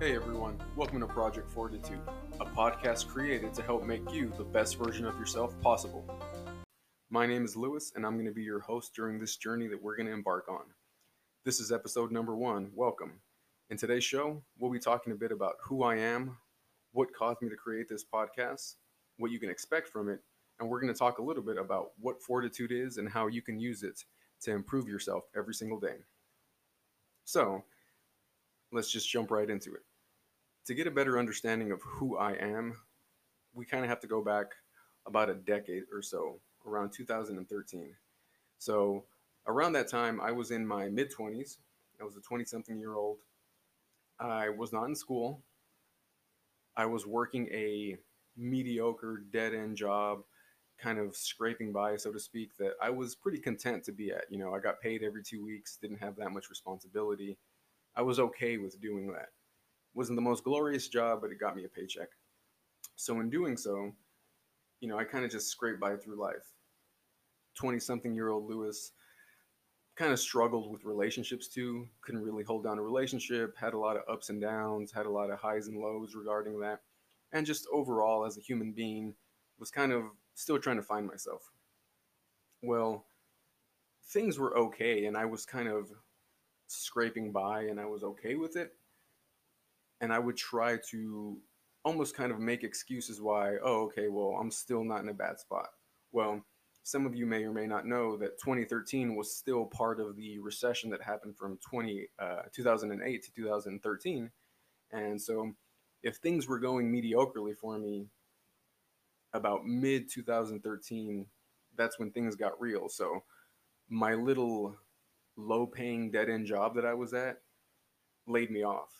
Hey everyone, welcome to Project Fortitude, a podcast created to help make you the best version of yourself possible. My name is Lewis, and I'm going to be your host during this journey that we're going to embark on. This is episode number one. Welcome. In today's show, we'll be talking a bit about who I am, what caused me to create this podcast, what you can expect from it, and we're going to talk a little bit about what fortitude is and how you can use it to improve yourself every single day. So, let's just jump right into it to get a better understanding of who I am, we kind of have to go back about a decade or so, around 2013. So, around that time, I was in my mid 20s. I was a 20 something year old. I was not in school. I was working a mediocre, dead end job, kind of scraping by, so to speak, that I was pretty content to be at. You know, I got paid every two weeks, didn't have that much responsibility. I was okay with doing that wasn't the most glorious job, but it got me a paycheck. So in doing so, you know, I kind of just scraped by through life. 20 something year old Lewis kind of struggled with relationships too, couldn't really hold down a relationship, had a lot of ups and downs, had a lot of highs and lows regarding that. And just overall, as a human being, was kind of still trying to find myself. Well, things were okay, and I was kind of scraping by, and I was okay with it and I would try to almost kind of make excuses why, oh, okay, well, I'm still not in a bad spot. Well, some of you may or may not know that 2013 was still part of the recession that happened from 20, uh, 2008 to 2013. And so if things were going mediocrely for me about mid 2013, that's when things got real. So my little low paying dead end job that I was at laid me off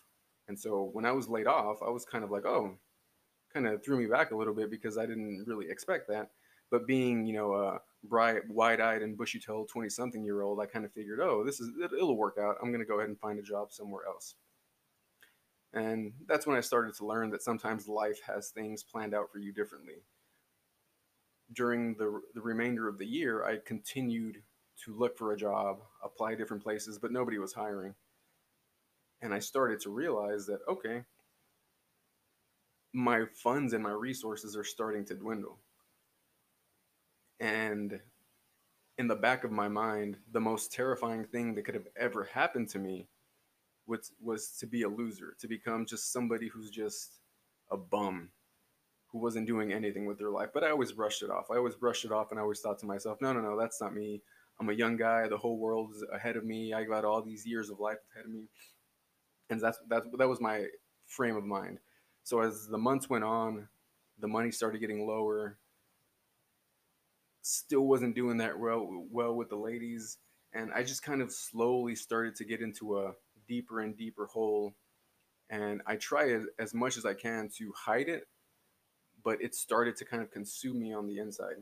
and so when I was laid off, I was kind of like, oh, kind of threw me back a little bit because I didn't really expect that. But being, you know, a bright, wide-eyed and bushy-tailed 20-something year old, I kind of figured, oh, this is it'll work out. I'm going to go ahead and find a job somewhere else. And that's when I started to learn that sometimes life has things planned out for you differently. During the, the remainder of the year, I continued to look for a job, apply different places, but nobody was hiring and I started to realize that okay, my funds and my resources are starting to dwindle. And in the back of my mind, the most terrifying thing that could have ever happened to me was, was to be a loser, to become just somebody who's just a bum, who wasn't doing anything with their life. But I always brushed it off. I always brushed it off and I always thought to myself, no, no, no, that's not me. I'm a young guy. The whole world is ahead of me. I got all these years of life ahead of me and that's that's that was my frame of mind. So as the months went on, the money started getting lower. Still wasn't doing that well well with the ladies, and I just kind of slowly started to get into a deeper and deeper hole. And I try as, as much as I can to hide it, but it started to kind of consume me on the inside.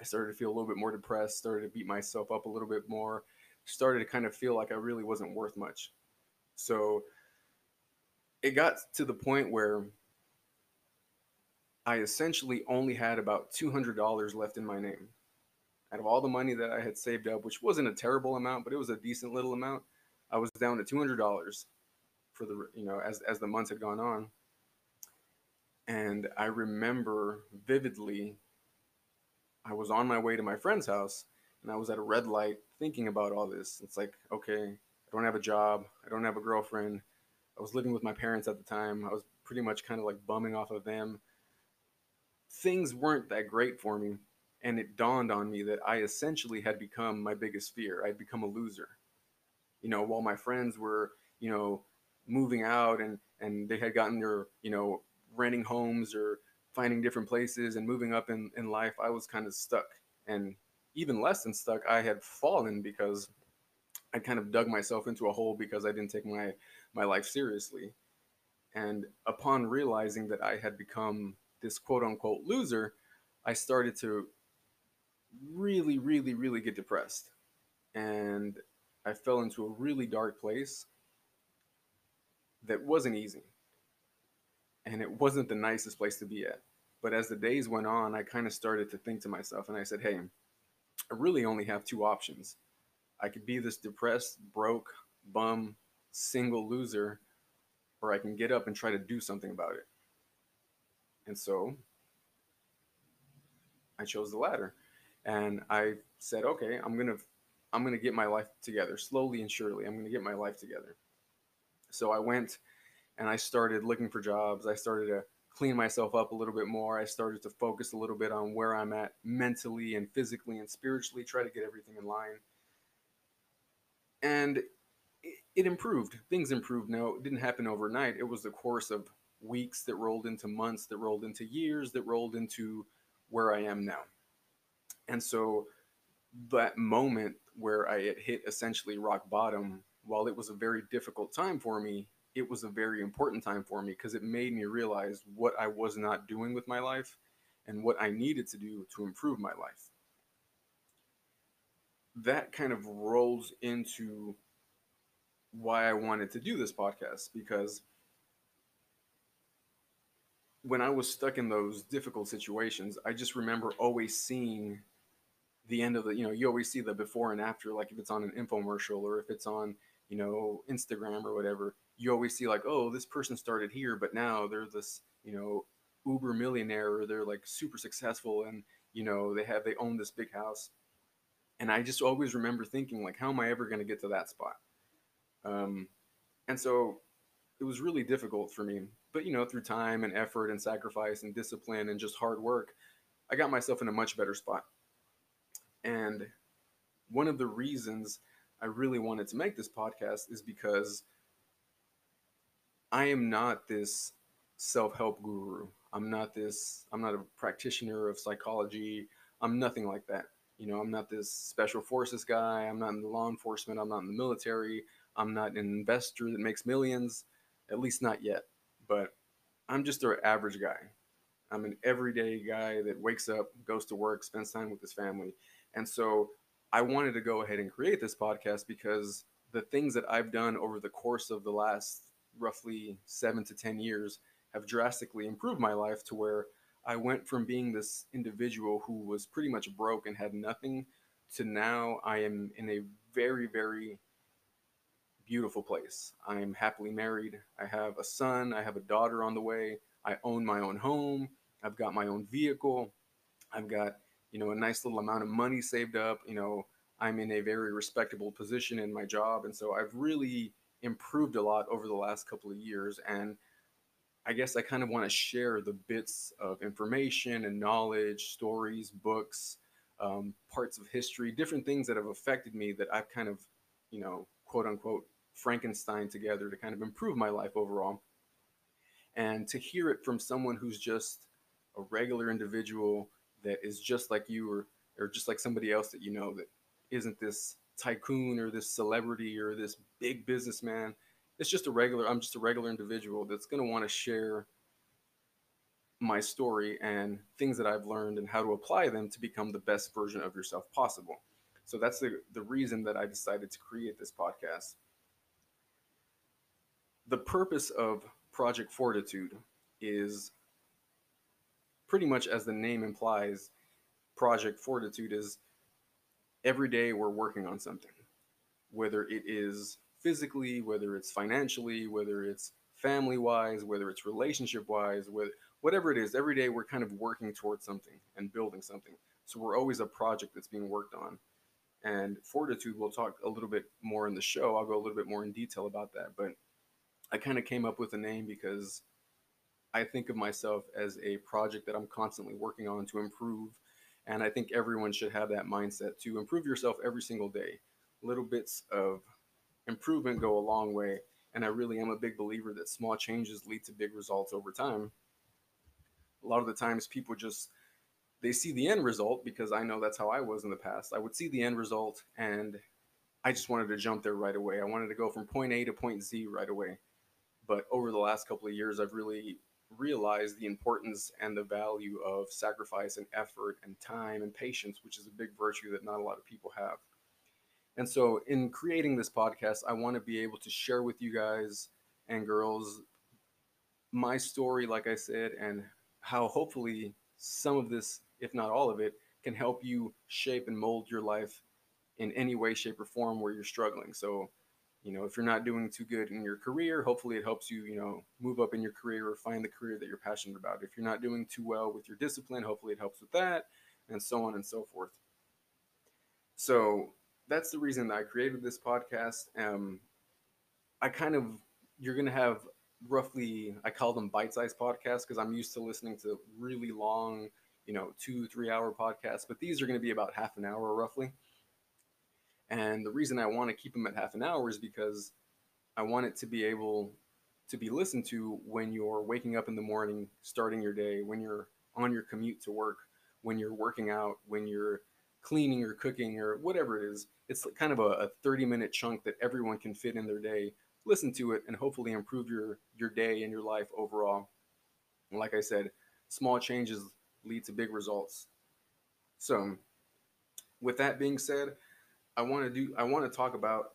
I started to feel a little bit more depressed, started to beat myself up a little bit more, started to kind of feel like I really wasn't worth much. So it got to the point where I essentially only had about $200 left in my name. Out of all the money that I had saved up, which wasn't a terrible amount, but it was a decent little amount, I was down to $200 for the, you know, as, as the months had gone on. And I remember vividly, I was on my way to my friend's house and I was at a red light thinking about all this. It's like, okay, I don't have a job. I don't have a girlfriend. I was living with my parents at the time. I was pretty much kind of like bumming off of them. Things weren't that great for me. And it dawned on me that I essentially had become my biggest fear. I'd become a loser. You know, while my friends were, you know, moving out and, and they had gotten their, you know, renting homes or finding different places and moving up in, in life, I was kind of stuck. And even less than stuck, I had fallen because I kind of dug myself into a hole because I didn't take my my life seriously. And upon realizing that I had become this quote unquote loser, I started to really, really, really get depressed. And I fell into a really dark place that wasn't easy. And it wasn't the nicest place to be at. But as the days went on, I kind of started to think to myself and I said, hey, I really only have two options. I could be this depressed, broke, bum, single loser, or I can get up and try to do something about it. And so I chose the latter. And I said, okay, I'm going to I'm going to get my life together slowly and surely. I'm going to get my life together. So I went and I started looking for jobs. I started to clean myself up a little bit more. I started to focus a little bit on where I'm at mentally and physically and spiritually, try to get everything in line. And it, improved. Things improved. Now, it didn't happen overnight. It was the course of weeks that rolled into months, that rolled into years, that rolled into where I am now. And so that moment where I had hit essentially rock bottom, while it was a very difficult time for me, it was a very important time for me because it made me realize what I was not doing with my life and what I needed to do to improve my life. That kind of rolls into why I wanted to do this podcast because when I was stuck in those difficult situations, I just remember always seeing the end of the, you know, you always see the before and after, like if it's on an infomercial or if it's on, you know, Instagram or whatever, you always see like, oh, this person started here, but now they're this, you know, uber millionaire or they're like super successful and, you know, they have, they own this big house. And I just always remember thinking like, how am I ever going to get to that spot? Um, and so it was really difficult for me. But, you know, through time and effort and sacrifice and discipline and just hard work, I got myself in a much better spot. And one of the reasons I really wanted to make this podcast is because I am not this self-help guru. I'm not this I'm not a practitioner of psychology. I'm nothing like that. You know, I'm not this special forces guy. I'm not in the law enforcement. I'm not in the military. I'm not an investor that makes millions, at least not yet. But I'm just an average guy. I'm an everyday guy that wakes up, goes to work, spends time with his family. And so I wanted to go ahead and create this podcast because the things that I've done over the course of the last roughly seven to 10 years have drastically improved my life to where I went from being this individual who was pretty much broke and had nothing to now I am in a very, very beautiful place. I'm happily married. I have a son. I have a daughter on the way. I own my own home. I've got my own vehicle. I've got, you know, a nice little amount of money saved up. You know, I'm in a very respectable position in my job. And so I've really improved a lot over the last couple of years. And I guess I kind of want to share the bits of information and knowledge, stories, books, um, parts of history, different things that have affected me that I've kind of, you know, quote unquote, Frankenstein together to kind of improve my life overall. And to hear it from someone who's just a regular individual that is just like you or, or just like somebody else that you know that isn't this tycoon or this celebrity or this big businessman. It's just a regular, I'm just a regular individual that's going to want to share my story and things that I've learned and how to apply them to become the best version of yourself possible. So that's the, the reason that I decided to create this podcast the purpose of Project Fortitude is pretty much as the name implies, Project Fortitude is every day we're working on something, whether it is physically, whether it's financially, whether it's family wise, whether it's relationship wise, whatever it is, every day we're kind of working towards something and building something. So we're always a project that's being worked on. And Fortitude, we'll talk a little bit more in the show. I'll go a little bit more in detail about that. But I kind of came up with a name because I think of myself as a project that I'm constantly working on to improve. And I think everyone should have that mindset to improve yourself every single day. Little bits of improvement go a long way. And I really am a big believer that small changes lead to big results over time. A lot of the times people just they see the end result because I know that's how I was in the past. I would see the end result and I just wanted to jump there right away. I wanted to go from point A to point Z right away. But over the last couple of years, I've really realized the importance and the value of sacrifice and effort and time and patience, which is a big virtue that not a lot of people have. And so, in creating this podcast, I want to be able to share with you guys and girls my story, like I said, and how hopefully some of this, if not all of it, can help you shape and mold your life in any way, shape, or form where you're struggling. So, You know, if you're not doing too good in your career, hopefully it helps you, you know, move up in your career or find the career that you're passionate about. If you're not doing too well with your discipline, hopefully it helps with that, and so on and so forth. So that's the reason that I created this podcast. Um, I kind of, you're to have roughly, I call them bite sized podcasts because I'm used to listening to really long, you know, two, three hour podcasts, but these are to be about half an hour roughly. And the reason I want to keep them at half an hour is because I want it to be able to be listened to when you're waking up in the morning, starting your day, when you're on your commute to work, when you're working out, when you're cleaning or cooking or whatever it is. It's kind of a, a 30 minute chunk that everyone can fit in their day. Listen to it and hopefully improve your, your day and your life overall. And like I said, small changes lead to big results. So, with that being said, I want to do I want to talk about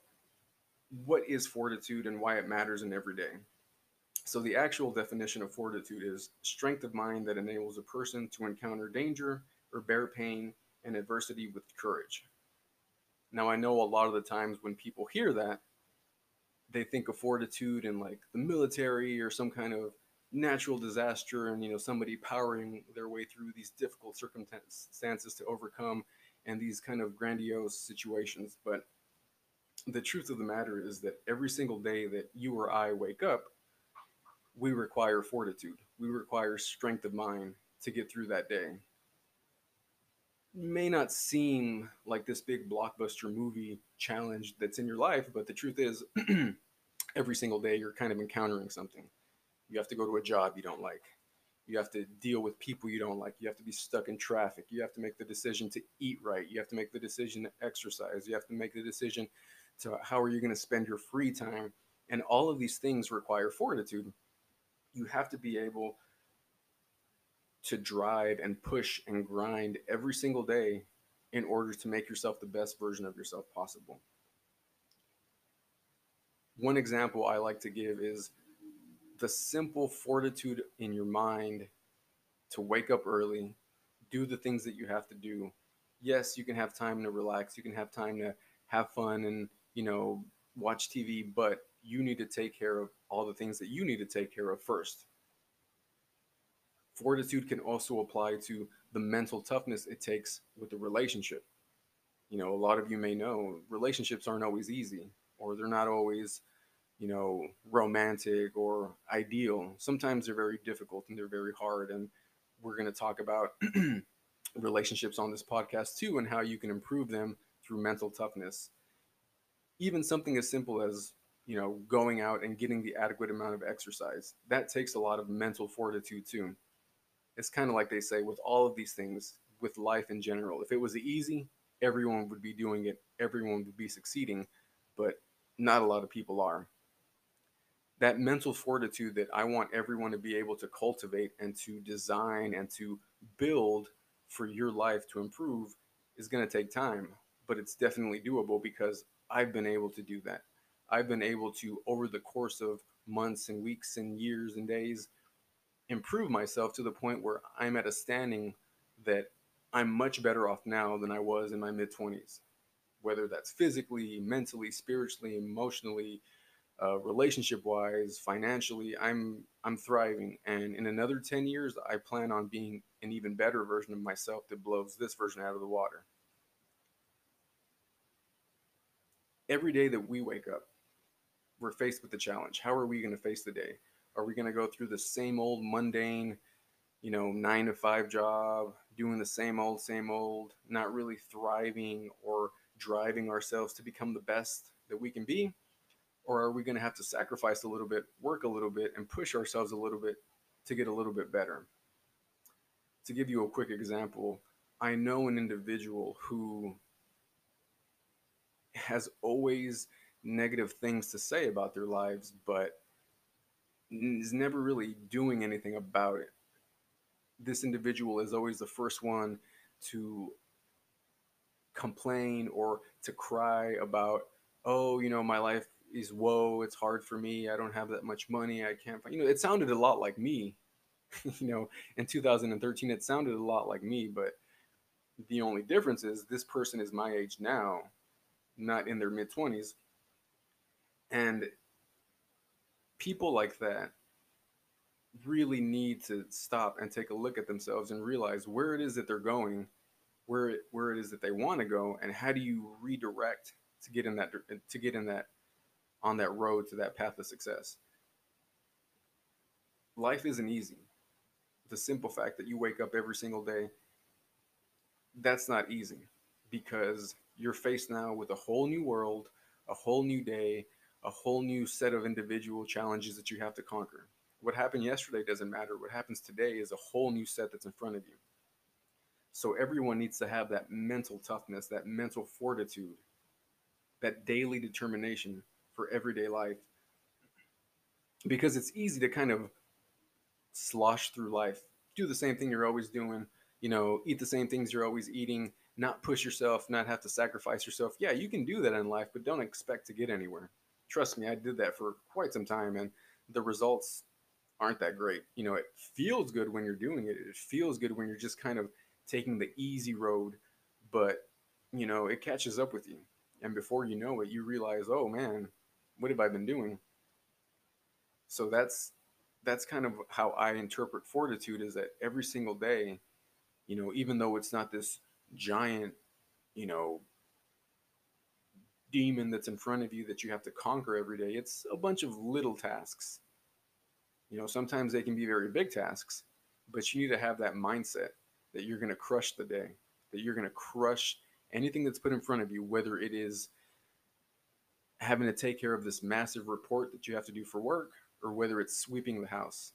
what is fortitude and why it matters in every day. So the actual definition of fortitude is strength of mind that enables a person to encounter danger or bear pain and adversity with courage. Now, I know a lot of the times when people hear that, they think of fortitude and like the military or some kind of natural disaster and you know somebody powering their way through these difficult circumstances to overcome and these kind of grandiose situations. But the truth of the matter is that every single day that you or I wake up we require fortitude. We require strength of mind to get through that day may not seem like this big blockbuster movie challenge that's in your life, but the truth is, every single day you're kind of encountering something. You have to go to a job you don't like. You have to deal with people you don't like. You have to be stuck in traffic. You have to make the decision to eat right. You have to make the decision to exercise. You have to make the decision to how are you going to spend your free time. And all of these things require fortitude. You have to be able to drive and push and grind every single day in order to make yourself the best version of yourself possible. One example I like to give is the simple fortitude in your mind to wake up early, do the things that you have to do. Yes, you can have time to relax, you can have time to have fun and, you know, watch TV, but you need to take care of all the things that you need to take care of first fortitude can also apply to the mental toughness it takes with the relationship. You know, a lot of you may know relationships aren't always easy or they're not always, you know, romantic or ideal. Sometimes they're very difficult and they're very hard. And we're going to talk about relationships on this podcast too and how you can improve them through mental toughness. Even something as simple as you know going out and getting the adequate amount of exercise that takes a lot of mental fortitude too it's kind of like they say with all of these things, with life in general. If it was easy, everyone would be doing it, everyone would be succeeding, but not a lot of people are. That mental fortitude that I want everyone to be able to cultivate and to design and to build for your life to improve is going to take time, but it's definitely doable because I've been able to do that. I've been able to, over the course of months and weeks and years and days, improve myself to the point where I'm at a standing that I'm much better off now than I was in my mid 20s. Whether that's physically, mentally, spiritually, emotionally, uh, relationship wise, financially, I'm I'm thriving. And in another 10 years, I plan on being an even better version of myself that blows this version out of the water. Every day that we wake up, we're faced with the challenge. How are we going to face the day? Are we going to go through the same old mundane, you know, nine to five job, doing the same old, same old, not really thriving or driving ourselves to become the best that we can be? Or are we going to have to sacrifice a little bit, work a little bit, and push ourselves a little bit to get a little bit better? To give you a quick example, I know an individual who has always negative things to say about their lives, but is never really doing anything about it. This individual is always the first one to complain or to cry about, oh, you know, my life is woe, it's hard for me, I don't have that much money, I can't find, you know, it sounded a lot like me. you know, in 2013, it sounded a lot like me, but the only difference is this person is my age now, not in their mid 20s And people like that really need to stop and take a look at themselves and realize where it is that they're going, where it, where it is that they want to go, and how do you redirect to get in that to get in that on that road to that path of success. Life isn't easy. The simple fact that you wake up every single day, that's not easy because you're faced now with a whole new world, a whole new day, a whole new set of individual challenges that you have to conquer. What happened yesterday doesn't matter. What happens today is a whole new set that's in front of you. So everyone needs to have that mental toughness, that mental fortitude, that daily determination for everyday life. Because it's easy to kind of slosh through life, do the same thing you're always doing, you know, eat the same things you're always eating, not push yourself, not have to sacrifice yourself. Yeah, you can do that in life, but don't expect to get anywhere. Trust me, I did that for quite some time and the results aren't that great. You know, it feels good when you're doing it. It feels good when you're just kind of taking the easy road, but you know, it catches up with you. And before you know it, you realize, "Oh man, what have I been doing?" So that's that's kind of how I interpret fortitude is that every single day, you know, even though it's not this giant, you know, demon that's in front of you that you have to conquer every day, it's a bunch of little tasks. You know, sometimes they can be very big tasks, but you need to have that mindset that you're going to crush the day, that you're going to crush anything that's put in front of you, whether it is having to take care of this massive report that you have to do for work, or whether it's sweeping the house,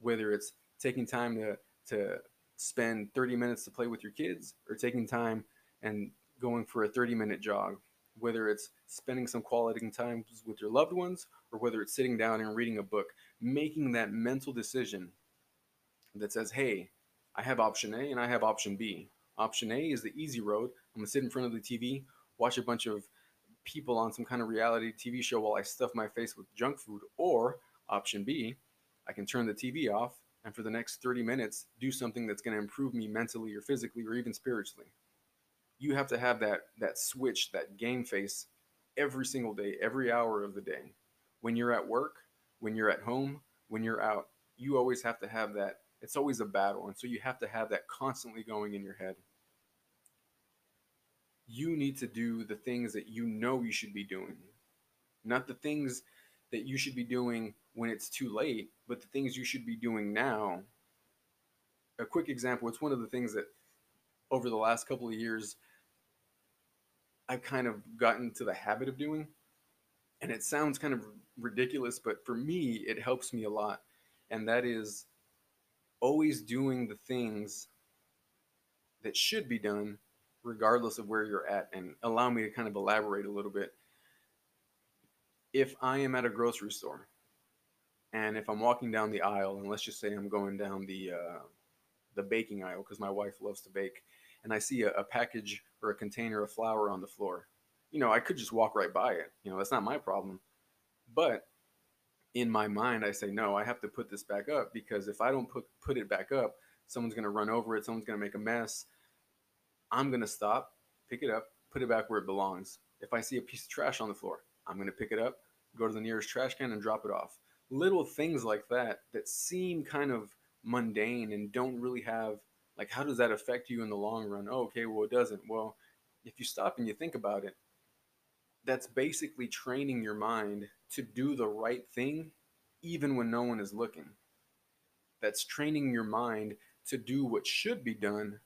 whether it's taking time to, to spend 30 minutes to play with your kids, or taking time and going for a 30 minute jog, whether it's spending some quality time with your loved ones, or whether it's sitting down and reading a book making that mental decision that says, hey, I have option A and I have option B. Option A is the easy road. I'm gonna sit in front of the TV, watch a bunch of people on some kind of reality TV show while I stuff my face with junk food. Or option B, I can turn the TV off and for the next 30 minutes do something that's gonna improve me mentally or physically or even spiritually. You have to have that that switch, that game face every single day, every hour of the day. When you're at work, when you're at home, when you're out, you always have to have that. It's always a battle. And so you have to have that constantly going in your head. You need to do the things that you know you should be doing, not the things that you should be doing when it's too late, but the things you should be doing now. A quick example it's one of the things that over the last couple of years I've kind of gotten to the habit of doing. And it sounds kind of ridiculous, but for me, it helps me a lot. And that is always doing the things that should be done, regardless of where you're at. And allow me to kind of elaborate a little bit. If I am at a grocery store, and if I'm walking down the aisle, and let's just say I'm going down the uh, the baking aisle because my wife loves to bake, and I see a, a package or a container of flour on the floor, you know, I could just walk right by it. You know, that's not my problem. But in my mind, I say, no, I have to put this back up because if I don't put, put it back up, someone's going to run over it, someone's going to make a mess. I'm going to stop, pick it up, put it back where it belongs. If I see a piece of trash on the floor, I'm going to pick it up, go to the nearest trash can, and drop it off. Little things like that that seem kind of mundane and don't really have, like, how does that affect you in the long run? Oh, okay, well, it doesn't. Well, if you stop and you think about it, that's basically training your mind to do the right thing even when no one is looking. That's training your mind to do what should be done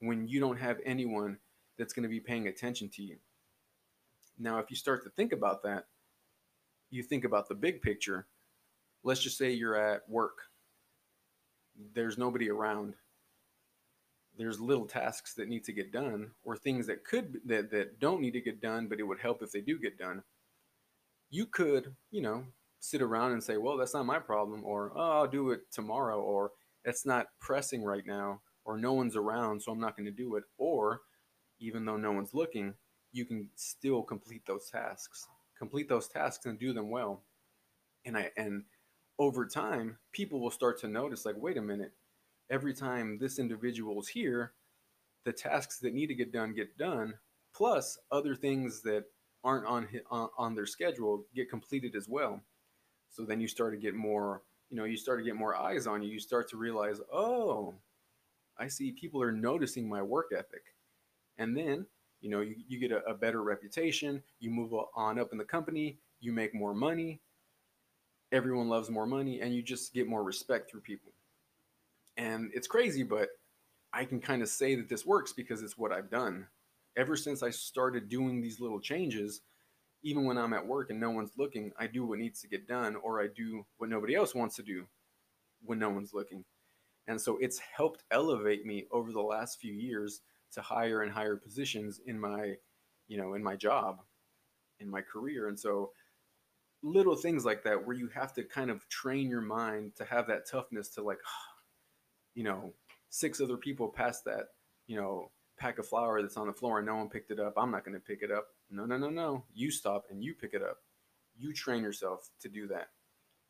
when you don't have anyone that's going to be paying attention to you. Now, if you start to think about that, you think about the big picture. Let's just say you're at work, there's nobody around there's little tasks that need to get done or things that could that, that don't need to get done but it would help if they do get done. You could you know sit around and say well that's not my problem or oh i'll do it tomorrow or it's not pressing right now or no one's around so i'm not going to do it or even though no one's looking you can still complete those tasks. Complete those tasks and do them well. And i and over time people will start to notice like wait a minute every time this individual is here, the tasks that need to get done get done, plus other things that aren't on on, uh, on their schedule get completed as well. So then you start to get more, you know, you start to get more eyes on you. You start to realize, oh, I see people are noticing my work ethic. And then, you know, you, you get a, a better reputation, you move on up in the company, you make more money, everyone loves more money, and you just get more respect through people. And it's crazy, but I can kind of say that this works because it's what I've done. Ever since I started doing these little changes, even when I'm at work and no one's looking, I do what needs to get done, or I do what nobody else wants to do when no one's looking. And so it's helped elevate me over the last few years to higher and higher positions in my, you know, in my job, in my career. And so little things like that where you have to kind of train your mind to have that toughness to like, ah, you know, six other people passed that, you know, pack of flour that's on the floor and no one picked it up. I'm not going to pick it up. No, no, no, no. You stop and you pick it up. You train yourself to do that.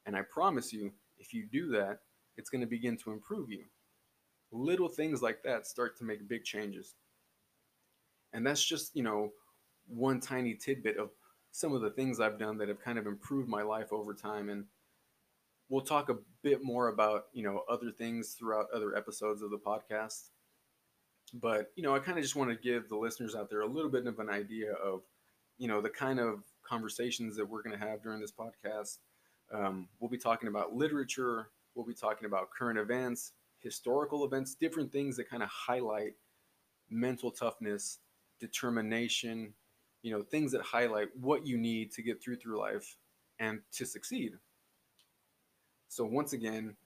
And I promise you, if you do that, it's going to begin to improve you. Little things like that start to make big changes. And that's just, you know, one tiny tidbit of some of the things I've done that have kind of improved my life over time. And we'll talk a bit more about, you know, other things throughout other episodes of the podcast. But, you know, I kind of just want to give the listeners out there a little bit of an idea of, you know, the kind of conversations that we're going to have during this podcast. Um, we'll be talking about literature, we'll be talking about current events, historical events, different things that kind of highlight mental toughness, determination, you know, things that highlight what you need to get through through life and to succeed. So once again,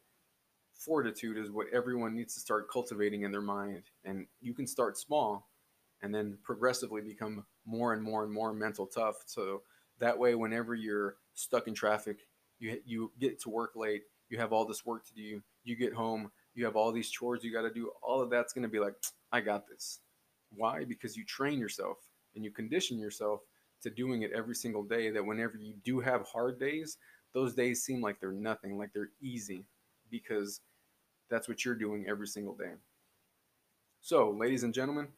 fortitude is what everyone needs to start cultivating in their mind. And you can start small and then progressively become more and more and more mental tough. So that way, whenever you're stuck in traffic, you, you get to work late, you have all this work to do, you get home, you have all these chores you got to do, all of that's going to be like, I got this. Why? Because you train yourself and you condition yourself to doing it every single day that whenever you do have hard days, those days seem like they're nothing, like they're easy because that's what you're doing every single day. So, ladies and gentlemen,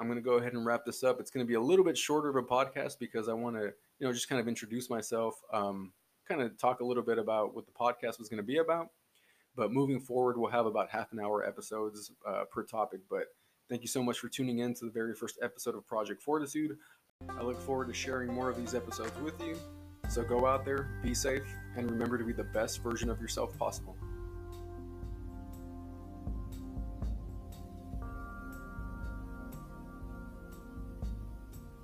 I'm going to go ahead and wrap this up. It's going to be a little bit shorter of a podcast because I want to, you know, just kind of introduce myself, um, kind of talk a little bit about what the podcast was going to be about. But moving forward, we'll have about half an hour episodes uh, per topic. But thank you so much for tuning in to the very first episode of Project Fortitude. I look forward to sharing more of these episodes with you. So go out there, be safe, and remember to be the best version of yourself possible.